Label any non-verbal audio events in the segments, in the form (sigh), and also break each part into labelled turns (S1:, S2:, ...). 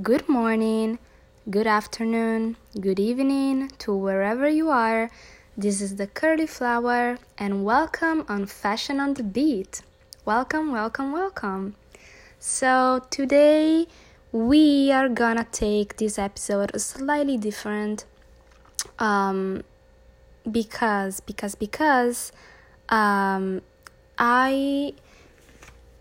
S1: good morning, good afternoon, good evening to wherever you are. This is the Curly Flower, and welcome on Fashion on the Beat. Welcome, welcome, welcome. So, today we are gonna take this episode slightly different um, because, because, because um, I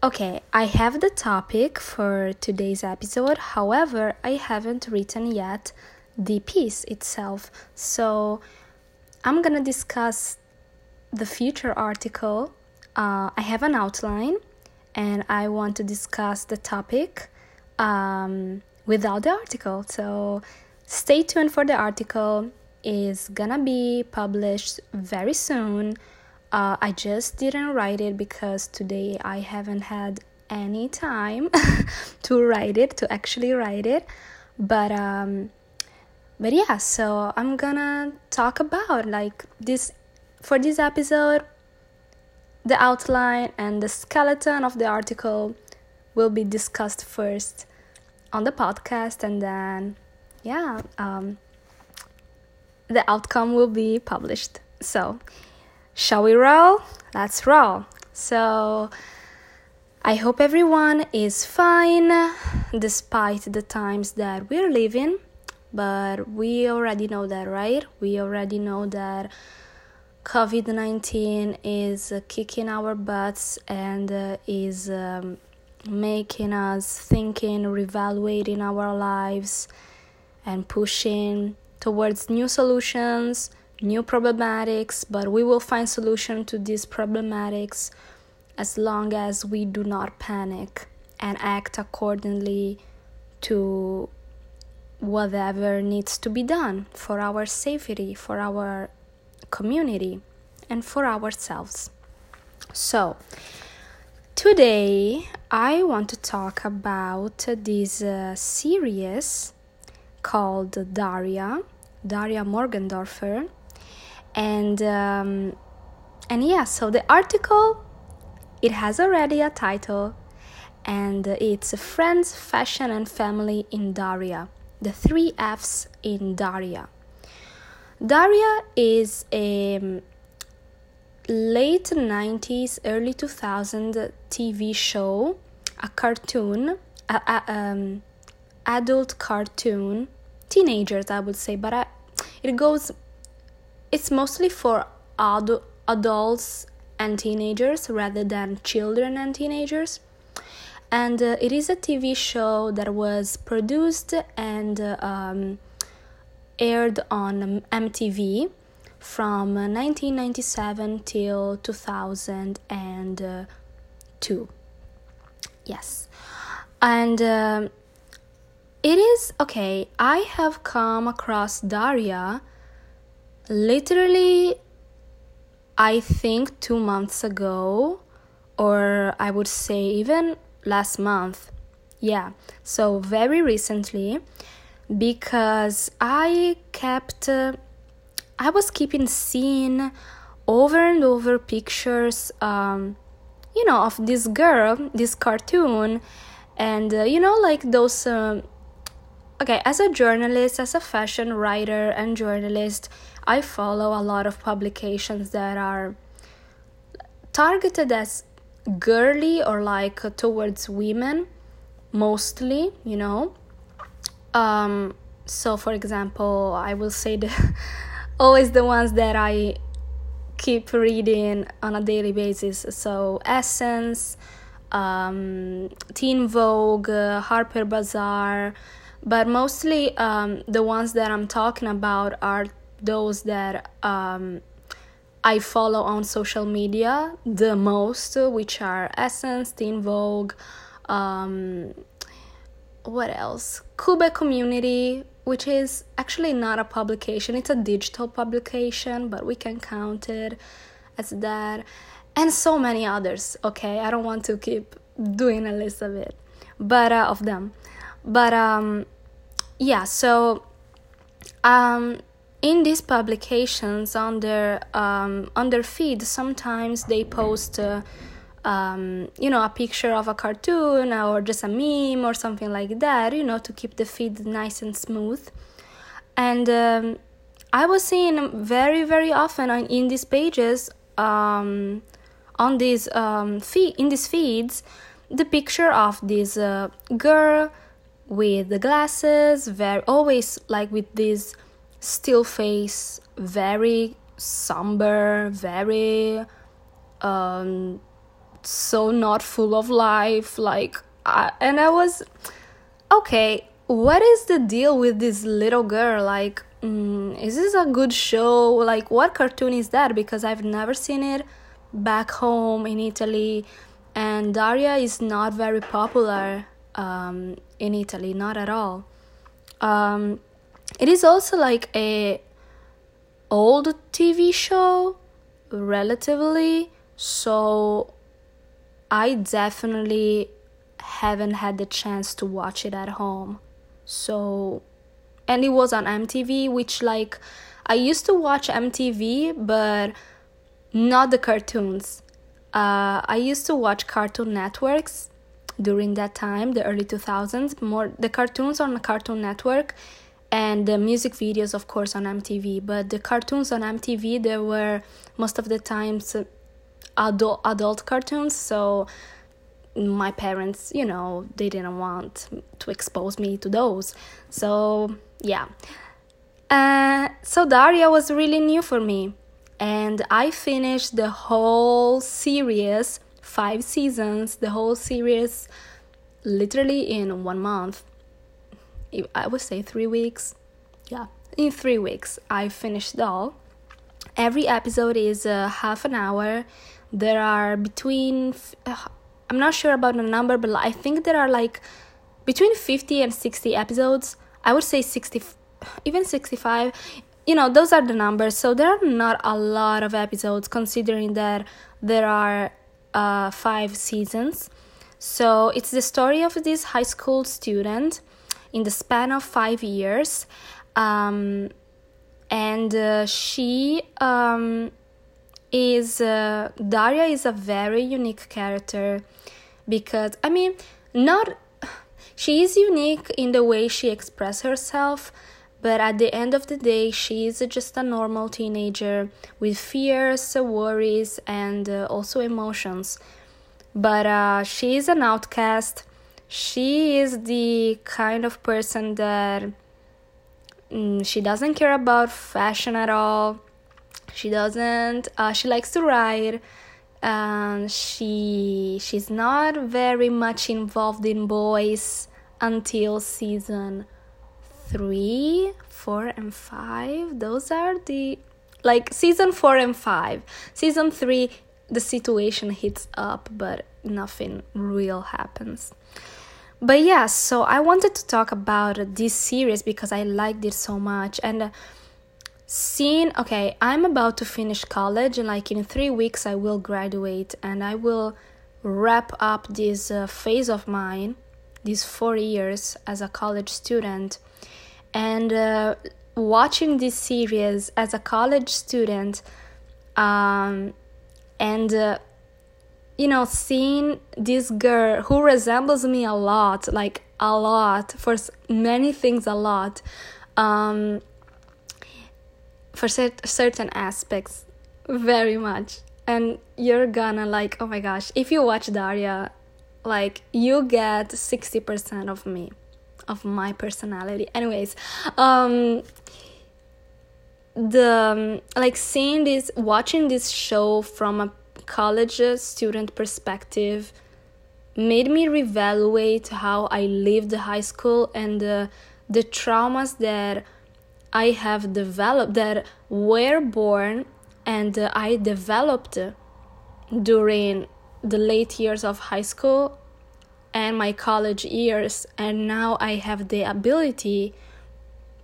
S1: Okay, I have the topic for today's episode. However, I haven't written yet the piece itself. So I'm gonna discuss the future article. Uh, I have an outline and I want to discuss the topic um, without the article. So stay tuned for the article. is gonna be published very soon. Uh, I just didn't write it because today I haven't had any time (laughs) to write it, to actually write it. But um, but yeah, so I'm gonna talk about like this for this episode. The outline and the skeleton of the article will be discussed first on the podcast, and then yeah, um, the outcome will be published. So Shall we roll? Let's roll. So, I hope everyone is fine despite the times that we're living, but we already know that, right? We already know that COVID 19 is uh, kicking our butts and uh, is um, making us thinking, reevaluating our lives, and pushing towards new solutions new problematics, but we will find solution to these problematics as long as we do not panic and act accordingly to whatever needs to be done for our safety, for our community, and for ourselves. So, today I want to talk about this uh, series called Daria, Daria Morgendorffer and um, and yeah so the article it has already a title and it's friends fashion and family in daria the three f's in daria. Daria is a um, late 90s early 2000 tv show a cartoon a, a um, adult cartoon teenagers i would say but I, it goes it's mostly for ad- adults and teenagers rather than children and teenagers. And uh, it is a TV show that was produced and uh, um, aired on MTV from 1997 till 2002. Yes. And uh, it is okay, I have come across Daria literally i think two months ago or i would say even last month. Yeah so very recently because i kept uh, i was keeping seeing over and over pictures um, you know of this girl this cartoon and uh, you know like those uh, okay as a journalist as a fashion writer and journalist I follow a lot of publications that are targeted as girly or like towards women mostly, you know. Um, so, for example, I will say the (laughs) always the ones that I keep reading on a daily basis. So, Essence, um, Teen Vogue, uh, Harper Bazaar, but mostly um, the ones that I'm talking about are those that um, I follow on social media the most, which are Essence, Teen Vogue, um, what else? Cube Community, which is actually not a publication, it's a digital publication, but we can count it as that, and so many others. Okay, I don't want to keep doing a list of it, but uh, of them, but um, yeah, so um in these publications on their um, on their feed sometimes they post uh, um, you know, a picture of a cartoon or just a meme or something like that, you know, to keep the feed nice and smooth. And um, I was seeing very, very often on, in these pages, um, on these um, feed, in these feeds, the picture of this uh, girl with the glasses, very always like with this still face, very somber, very um, so not full of life like I, and i was okay what is the deal with this little girl? Like mm, is this a good show? Like what cartoon is that? Because i've never seen it back home in italy and daria is not very popular um, in italy not at all. Um, it is also like a old tv show relatively so I definitely haven't had the chance to watch it at home. So, and it was on MTV, which, like, I used to watch MTV, but not the cartoons. Uh, I used to watch Cartoon Networks during that time, the early 2000s, more the cartoons on the Cartoon Network and the music videos, of course, on MTV. But the cartoons on MTV, they were most of the times adult adult cartoons. So my parents you know they didn't want to expose me to those. So yeah. Uh, so daria was really new for me. And i finished the whole series five seasons the whole series literally in one month i would say three weeks. Yeah in three weeks i finished all. Every episode is uh, half an hour. There are between uh, i'm not sure about the number but i think there are like between 50 and 60 episodes. I would say 60 even 65 you know those are the numbers. So there are not a lot of episodes considering that there are uh, five seasons. So it's the story of this high school student in the span of five years. Um, and uh, she um, is uh, Daria is a very unique character because I mean not she is unique in the way she expresses herself but at the end of the day she is just a normal teenager with fears worries and uh, also emotions. But uh, she is an outcast she is the kind of person that mm, she doesn't care about fashion at all. She doesn't uh, she likes to ride and she she's not very much involved in boys until season three four and five. Those are the like season four and five. Season three the situation hits up but nothing real happens but yeah so i wanted to talk about this series because i liked it so much. And seeing okay i'm about to finish college. And like in three weeks i will graduate and i will wrap up this uh, phase of mine these four years as a college student. And uh, watching this series as a college student um, and uh, you know seeing this girl who resembles me a lot like a lot for many things a lot um, for cert- certain aspects very much. And you're gonna like oh my gosh if you watch daria like you get 60% of me of my personality. Anyways um the like seeing this watching this show from a college student perspective made me reevaluate how i lived high school and the the traumas that I have developed that were born and uh, I developed during the late years of high school and my college years. And now I have the ability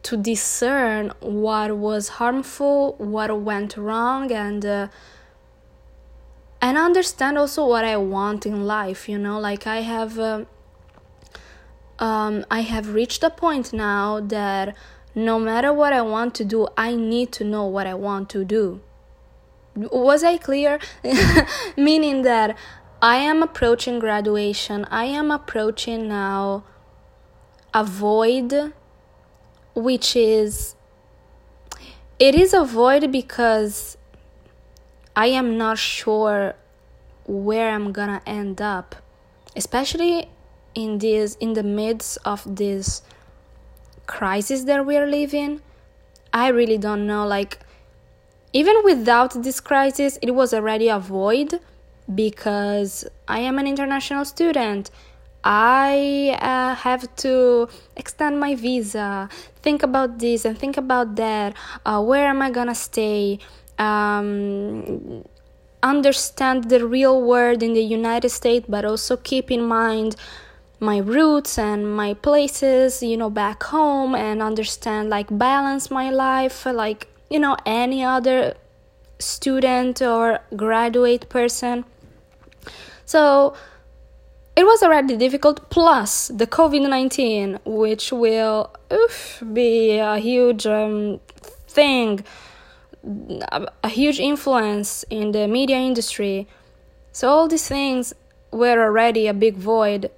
S1: to discern what was harmful, what went wrong and uh, and understand also what I want in life, you know, like I have uh, um, I have reached a point now that no matter what I want to do, I need to know what I want to do. Was I clear? (laughs) Meaning that I am approaching graduation. I am approaching now a void which is it is a void because I am not sure where I'm gonna end up, especially in this in the midst of this crisis that we're living. I really don't know. Like, even without this crisis, it was already a void because I am an international student. I uh, have to extend my visa, think about this and think about that. Uh, where am I gonna stay? Um, understand the real world in the United States, but also keep in mind my roots and my places, you know, back home and understand, like, balance my life, like, you know, any other student or graduate person. So it was already difficult, plus the COVID 19, which will oof, be a huge um, thing, a huge influence in the media industry. So all these things were already a big void.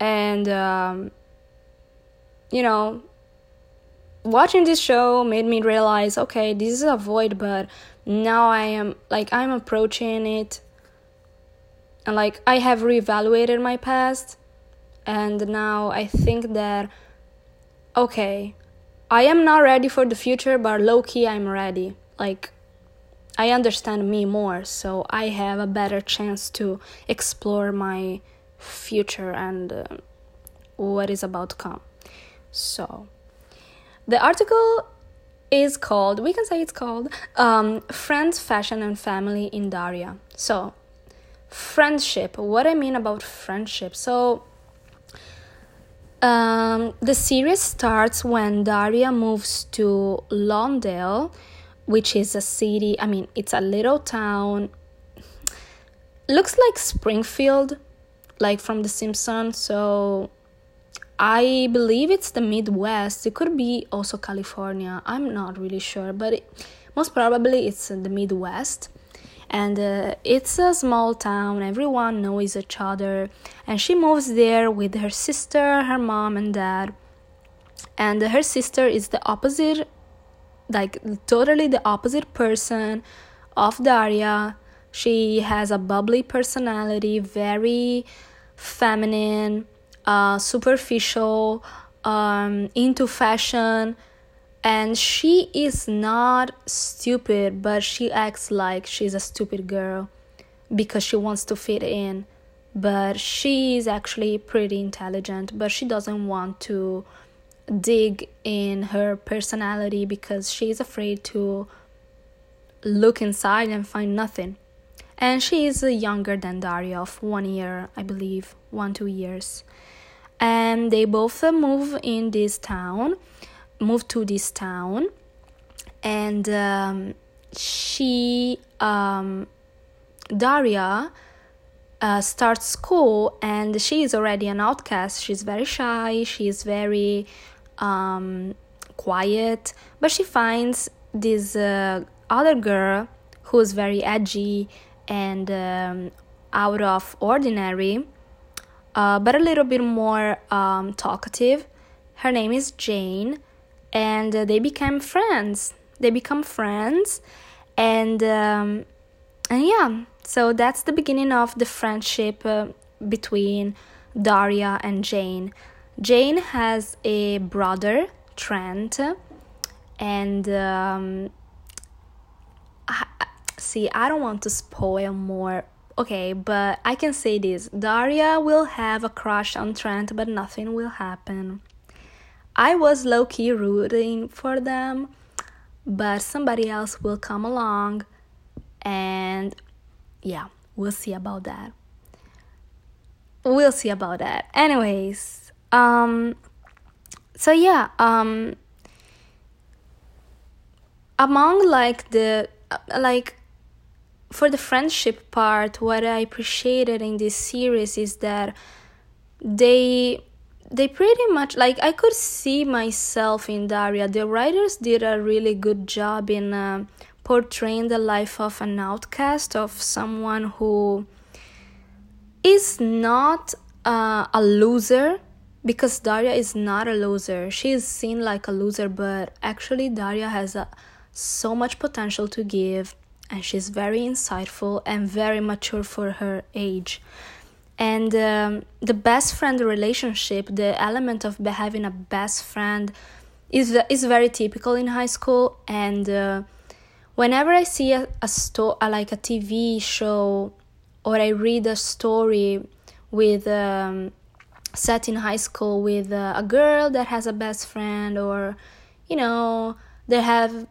S1: And, um, you know, watching this show made me realize okay, this is a void, but now I am like, I'm approaching it and like I have reevaluated my past and now I think that okay, I am not ready for the future, but low key I'm ready. Like I understand me more, so I have a better chance to explore my future and uh, what is about to come. So, the article is called, we can say it's called, um, Friends, Fashion, and Family in Daria. So, friendship what i mean about friendship so um, the series starts when daria moves to lawndale which is a city i mean it's a little town. Looks like springfield like from the simpsons so i believe it's the midwest. It could be also california. I'm not really sure but it, most probably it's the midwest and uh, it's a small town. Everyone knows each other. And she moves there with her sister her mom and dad. And her sister is the opposite like totally the opposite person of daria. She has a bubbly personality very feminine uh, superficial um, into fashion and she is not stupid but she acts like she's a stupid girl because she wants to fit in. But she is actually pretty intelligent but she doesn't want to dig in her personality because she's afraid to look inside and find nothing. And she is younger than daria of one year i believe one two years. And they both move in this town moved to this town and um, she um, daria uh, starts school and she is already an outcast. She's very shy she's very um, quiet but she finds this uh, other girl who's very edgy and um, out of ordinary uh, but a little bit more um, talkative. Her name is jane and uh, they became friends. They become friends, and um, and yeah, so that's the beginning of the friendship uh, between Daria and Jane. Jane has a brother, Trent, and um, I, see, I don't want to spoil more. Okay, but I can say this Daria will have a crush on Trent, but nothing will happen. I was low key rooting for them, but somebody else will come along, and yeah, we'll see about that. We'll see about that. Anyways, um, so yeah, um, among like the like for the friendship part, what I appreciated in this series is that they they pretty much like I could see myself in Daria. The writers did a really good job in uh, portraying the life of an outcast, of someone who is not uh, a loser because Daria is not a loser. She is seen like a loser, but actually Daria has a, so much potential to give and she's very insightful and very mature for her age. And um, the best friend relationship, the element of having a best friend, is is very typical in high school. And uh, whenever I see a, a sto- like a TV show or I read a story with um, set in high school with uh, a girl that has a best friend or you know they have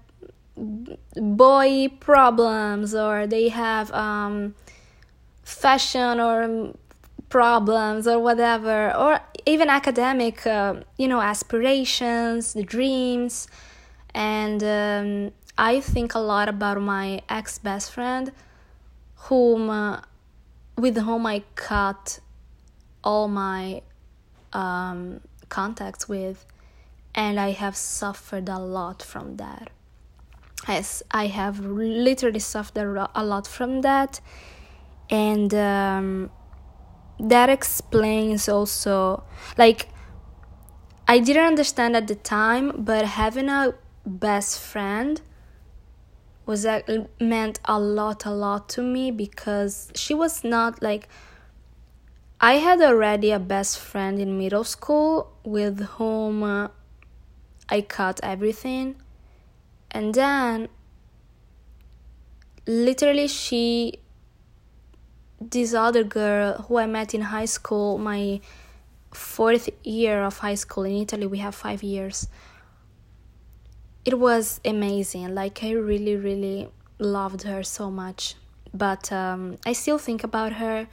S1: boy problems or they have um, fashion or problems or whatever or even academic uh, you know aspirations the dreams. And um, i think a lot about my ex best friend whom uh, with whom i cut all my um, contacts with and i have suffered a lot from that. Yes, I have literally suffered a lot from that, and um, that explains also like I didn't understand at the time, but having a best friend was that meant a lot, a lot to me because she was not like I had already a best friend in middle school with whom uh, I cut everything. And then literally she this other girl who I met in high school, my fourth year of high school in Italy, we have five years. It was amazing. Like, I really, really loved her so much. But um, I still think about her.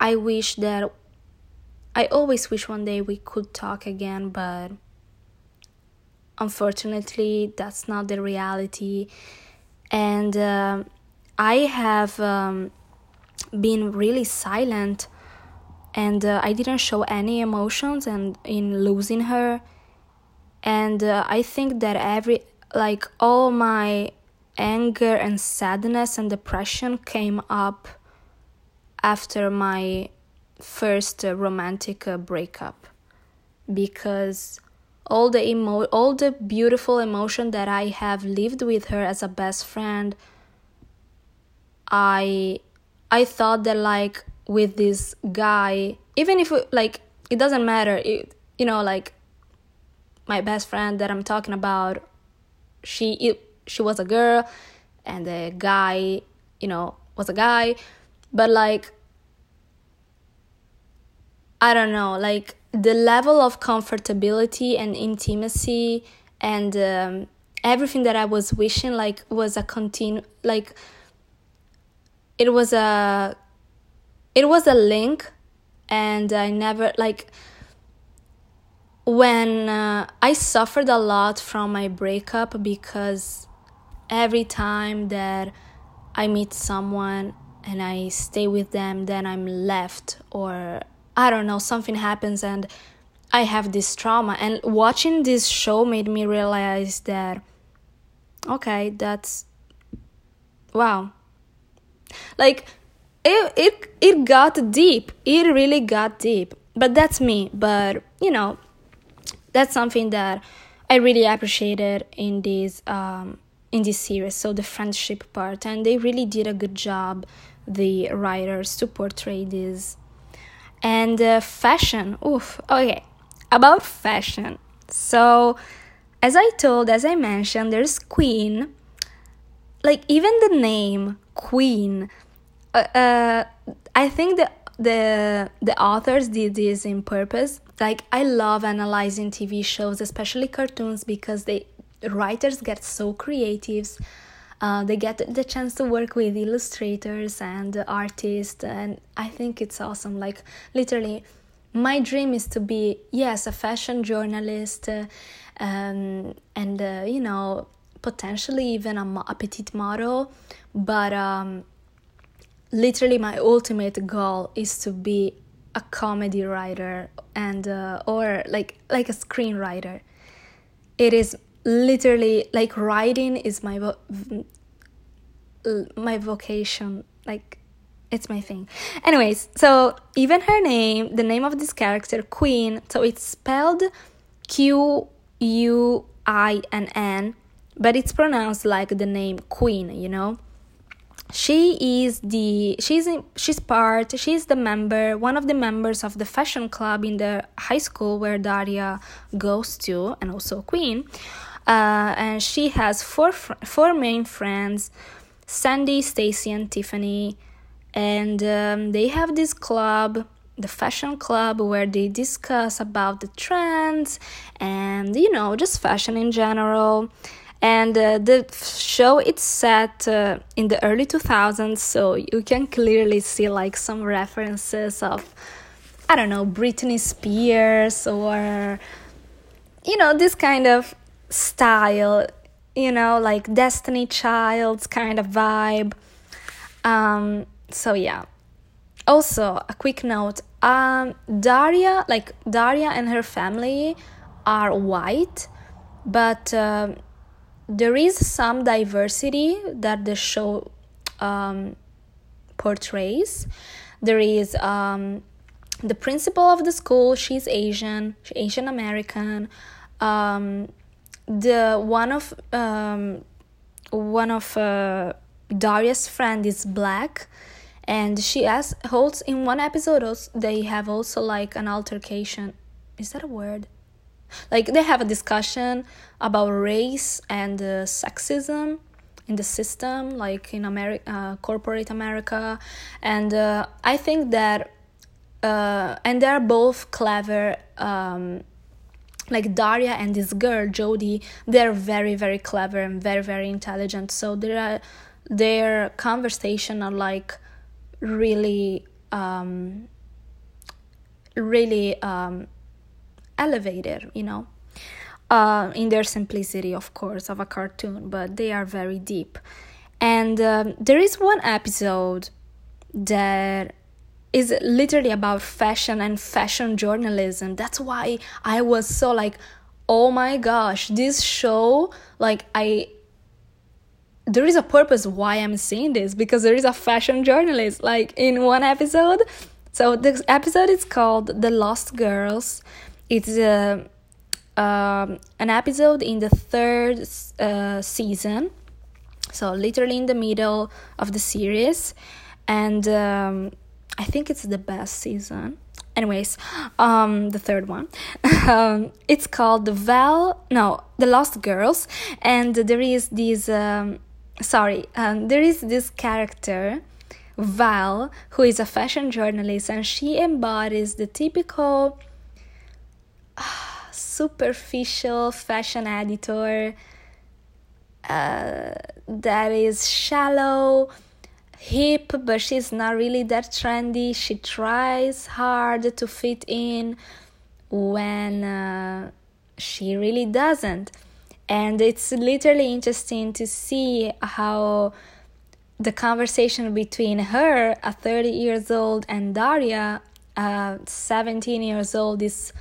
S1: I wish that I always wish one day we could talk again, but unfortunately that's not the reality and uh, i have um, been really silent and uh, i didn't show any emotions and in losing her. And uh, i think that every like all my anger and sadness and depression came up after my first uh, romantic uh, breakup. Because all the emo all the beautiful emotion that I have lived with her as a best friend I I thought that like with this guy even if like it doesn't matter it, you know like my best friend that I'm talking about she it, she was a girl and the guy you know was a guy but like I don't know like the level of comfortability and intimacy and um, everything that I was wishing like was a continue like it was a it was a link and I never like when uh, I suffered a lot from my breakup because every time that I meet someone and I stay with them then I'm left or I don't know, something happens and I have this trauma. And watching this show made me realize that, okay, that's wow. Like, it, it, it got deep. It really got deep. But that's me. But, you know, that's something that I really appreciated in this um, in this series. So the friendship part, and they really did a good job, the writers, to portray this and uh, fashion. Oof. Okay, about fashion. So, as I told, as I mentioned, there's Queen. Like even the name Queen, uh, uh, I think the the the authors did this in purpose. Like I love analyzing TV shows, especially cartoons, because they writers get so creative uh, they get the chance to work with illustrators and artists and i think it's awesome like literally my dream is to be yes a fashion journalist uh, um, and uh, you know potentially even a, a petite model but um, literally my ultimate goal is to be a comedy writer and uh, or like like a screenwriter it is literally like writing is my vo- my vocation like it's my thing. Anyways, so even her name, the name of this character, Queen, so it's spelled Q U I N N, but it's pronounced like the name Queen, you know? She is the she's in, she's part she's the member one of the members of the fashion club in the high school where Daria goes to and also Queen, uh, and she has four four main friends, Sandi, Stacy, and Tiffany. And um, they have this club the fashion club where they discuss about the trends and you know just fashion in general and uh, the show it's set uh, in the early 2000s so you can clearly see like some references of i don't know britney spears or you know this kind of style you know like destiny child's kind of vibe. Um, so yeah. Also a quick note um daria like daria and her family are white but uh, there is some diversity that the show um, portrays. There is um, the principal of the school she's asian asian american. Um, the one of um, one of uh, daria's friend is black and she asks holds in one episode they have also like an altercation. Is that a word like they have a discussion about race and uh, sexism in the system like in america uh, corporate america and uh, i think that uh, and they're both clever um, like Daria and this girl Jodie, they're very very clever and very very intelligent. So their their conversation are like really um, really um, elevated you know uh, in their simplicity of course of a cartoon but they are very deep and um, there is one episode that is literally about fashion and fashion journalism that's why i was so like oh my gosh this show like i there is a purpose why I'm saying this because there is a fashion journalist like in one episode. So this episode is called The Lost Girls. It's a uh, um, an episode in the third uh, season, so literally in the middle of the series, and um, I think it's the best season. Anyways, um, the third one, (laughs) um, it's called the Val. No, the Lost Girls, and there is this um, sorry, um, there is this character, Val, who is a fashion journalist, and she embodies the typical superficial fashion editor uh, that is shallow, hip, but she's not really that trendy. She tries hard to fit in when uh, she really doesn't and it's literally interesting to see how the conversation between her at 30 years old and daria uh, 17 years old is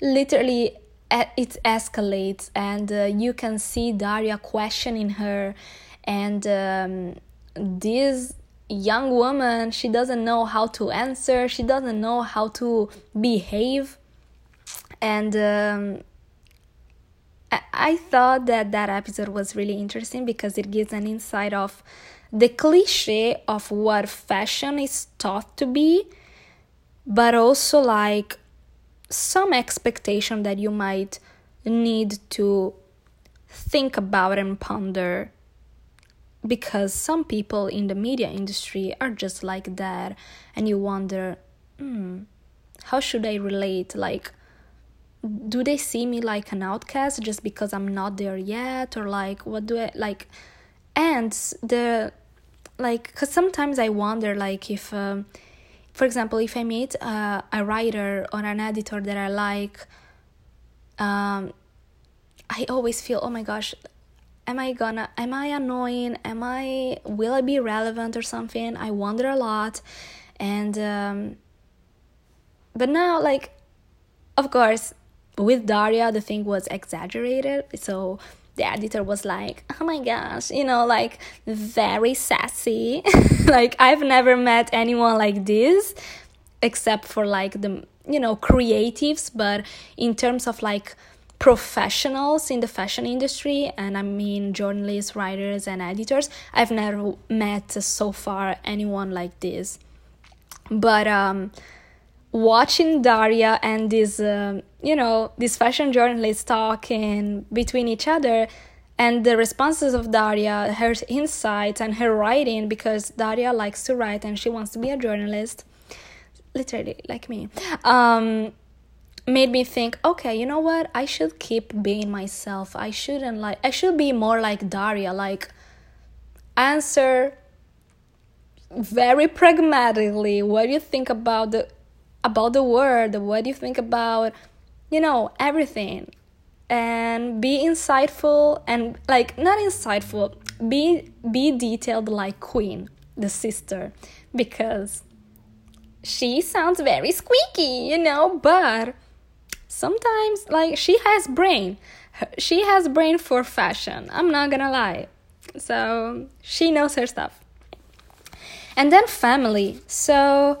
S1: literally it escalates and uh, you can see daria questioning her and um, this young woman she doesn't know how to answer she doesn't know how to behave. And um, I thought that that episode was really interesting because it gives an insight of the cliche of what fashion is taught to be, but also like some expectation that you might need to think about and ponder because some people in the media industry are just like that and you wonder hmm, how should i relate? Like do they see me like an outcast just because I'm not there yet? Or like what do I like and the like cuz sometimes I wonder like if um, for example if I meet uh, a writer or an editor that I like um I always feel oh my gosh am I gonna am I annoying? Am I will I be relevant or something? I wonder a lot. And um but now like of course with Daria, the thing was exaggerated. So the editor was like, oh my gosh, you know, like very sassy. (laughs) like I've never met anyone like this except for like the, you know, creatives, but in terms of like professionals in the fashion industry, and I mean journalists, writers, and editors, I've never met so far anyone like this. But um, watching Daria and this, uh, you know, these fashion journalists talking between each other and the responses of Daria, her insights and her writing, because Daria likes to write and she wants to be a journalist, literally like me, um, made me think, okay, you know what? I should keep being myself. I shouldn't like, I should be more like Daria, like answer very pragmatically what do you think about the about the world, what do you think about, you know, everything. And be insightful and like not insightful, be be detailed like Queen, the sister, because she sounds very squeaky, you know, but sometimes like she has brain. She has brain for fashion. I'm not gonna lie. So she knows her stuff. And then family. So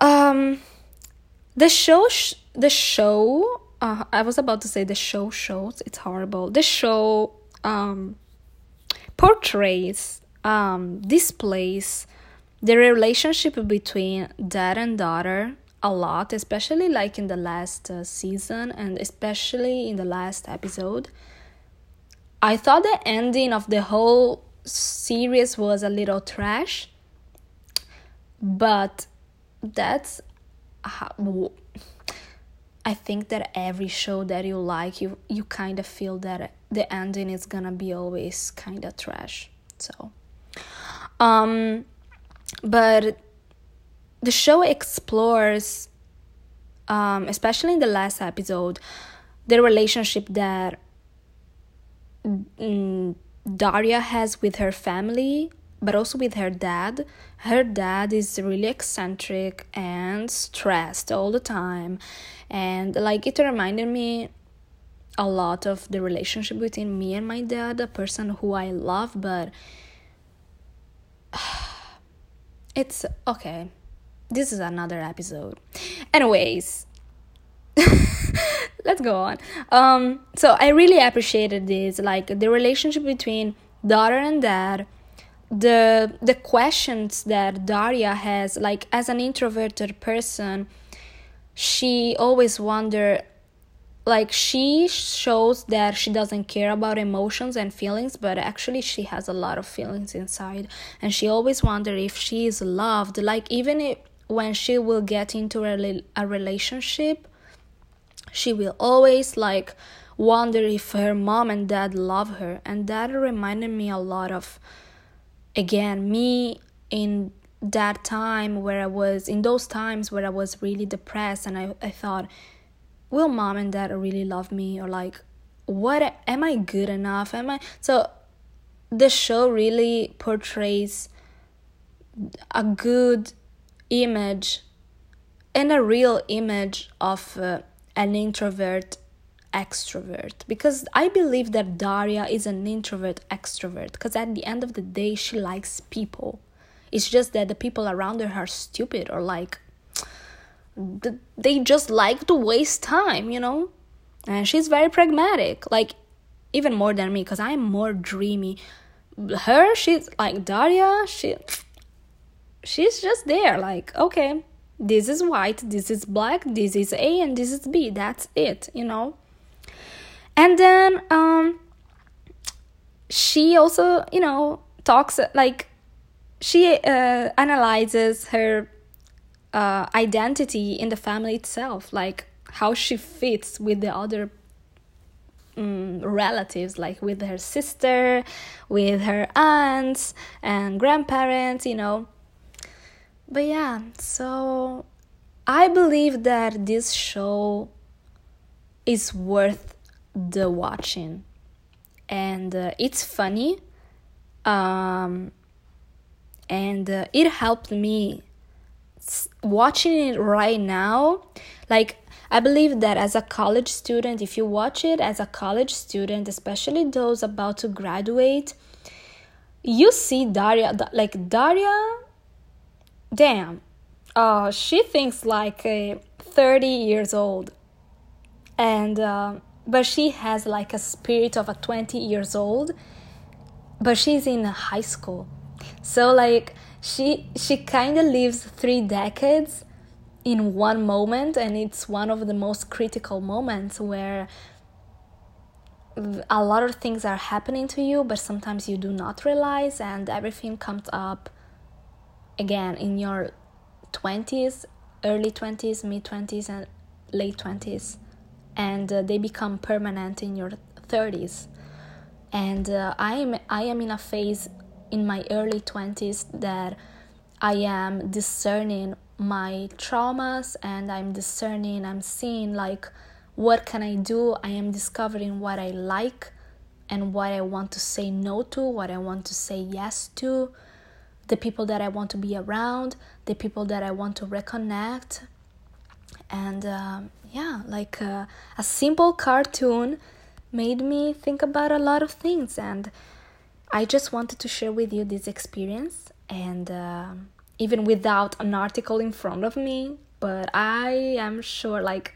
S1: um, the show, sh- the show. Uh, I was about to say the show shows. It's horrible. The show um, portrays, um, displays the relationship between dad and daughter a lot, especially like in the last uh, season and especially in the last episode. I thought the ending of the whole series was a little trash, but that's how I think that every show that you like, you you kind of feel that the ending is gonna be always kind of trash. So, um, but the show explores, um, especially in the last episode, the relationship that mm, Daria has with her family but also with her dad. Her dad is really eccentric and stressed all the time. And like it reminded me a lot of the relationship between me and my dad, a person who I love, but (sighs) it's okay. This is another episode. Anyways, (laughs) let's go on. Um, so I really appreciated this, like the relationship between daughter and dad the the questions that Daria has like as an introverted person she always wonder like she shows that she doesn't care about emotions and feelings but actually she has a lot of feelings inside. And she always wonder if she is loved. Like even if, when she will get into a, a relationship she will always like wonder if her mom and dad love her. And that reminded me a lot of again me in that time where I was in those times where I was really depressed and I, I thought, will mom and dad really love me or like what am I good enough? Am I so the show really portrays a good image and a real image of uh, an introvert extrovert because I believe that Daria is an introvert extrovert because at the end of the day she likes people. It's just that the people around her are stupid or like they just like to waste time, you know? And she's very pragmatic, like even more than me because I'm more dreamy. Her, she's like Daria, she she's just there like okay this is white this is black this is a and this is b that's it you know and then um she also you know talks like she uh, analyzes her uh, identity in the family itself like how she fits with the other um, relatives like with her sister with her aunts and grandparents you know. But yeah so i believe that this show is worth the watching and uh, it's funny um, and uh, it helped me watching it right now like I believe that as a college student, if you watch it as a college student, especially those about to graduate, you see Daria, like Daria, damn, uh, she thinks like uh, 30 years old. And, uh, but she has like a spirit of a 20 years old, but she's in high school. So like she she kind of lives three decades in one moment and it's one of the most critical moments where a lot of things are happening to you but sometimes you do not realize and everything comes up again in your 20s early 20s mid 20s and late 20s and uh, they become permanent in your 30s and uh, i am i am in a phase in my early 20s that i am discerning my traumas and I'm discerning, I'm seeing like what can I do? I am discovering what I like and what I want to say no to, what I want to say yes to, the people that I want to be around, the people that I want to reconnect. And um, yeah, like uh, a simple cartoon made me think about a lot of things. And I just wanted to share with you this experience. And uh, even without an article in front of me, but I am sure like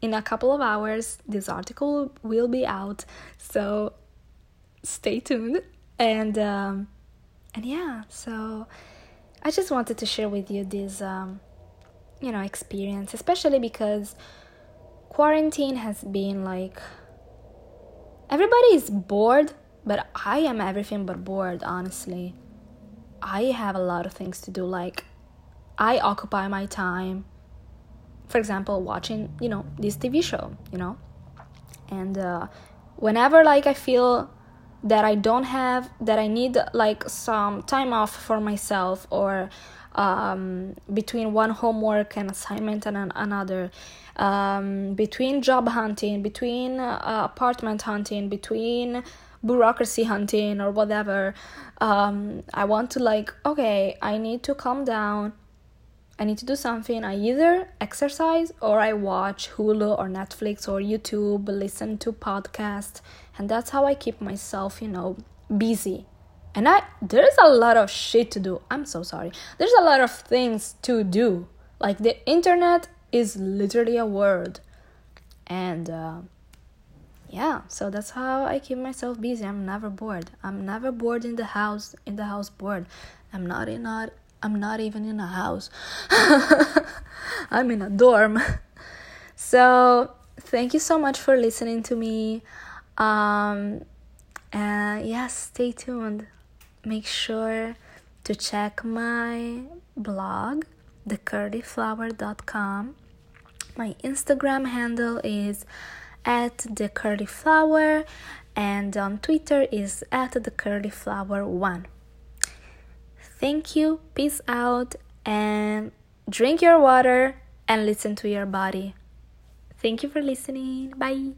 S1: in a couple of hours this article will be out. So stay tuned and um, and yeah, so I just wanted to share with you this um, you know experience, especially because quarantine has been like everybody is bored, but I am everything but bored, honestly. I have a lot of things to do. Like, I occupy my time, for example, watching, you know, this TV show, you know, and uh, whenever like I feel that I don't have, that I need like some time off for myself or um, between one homework and assignment and an- another, um, between job hunting, between uh, apartment hunting, between bureaucracy hunting or whatever um, i want to like okay i need to calm down. I need to do something. I either exercise or i watch hulu or netflix or youtube listen to podcasts. And that's how i keep myself you know busy and i there's a lot of shit to do. I'm so sorry. There's a lot of things to do. Like the internet is literally a word and uh, yeah so that's how i keep myself busy. I'm never bored. I'm never bored in the house in the house bored. I'm not in not i'm not even in a house. (laughs) I'm in a dorm. (laughs) So thank you so much for listening to me. Um and yes stay tuned make sure to check my blog thecurlyflower.com my instagram handle is at the curly and on Twitter is at the curly flower one. Thank you, peace out, and drink your water and listen to your body. Thank you for listening. Bye.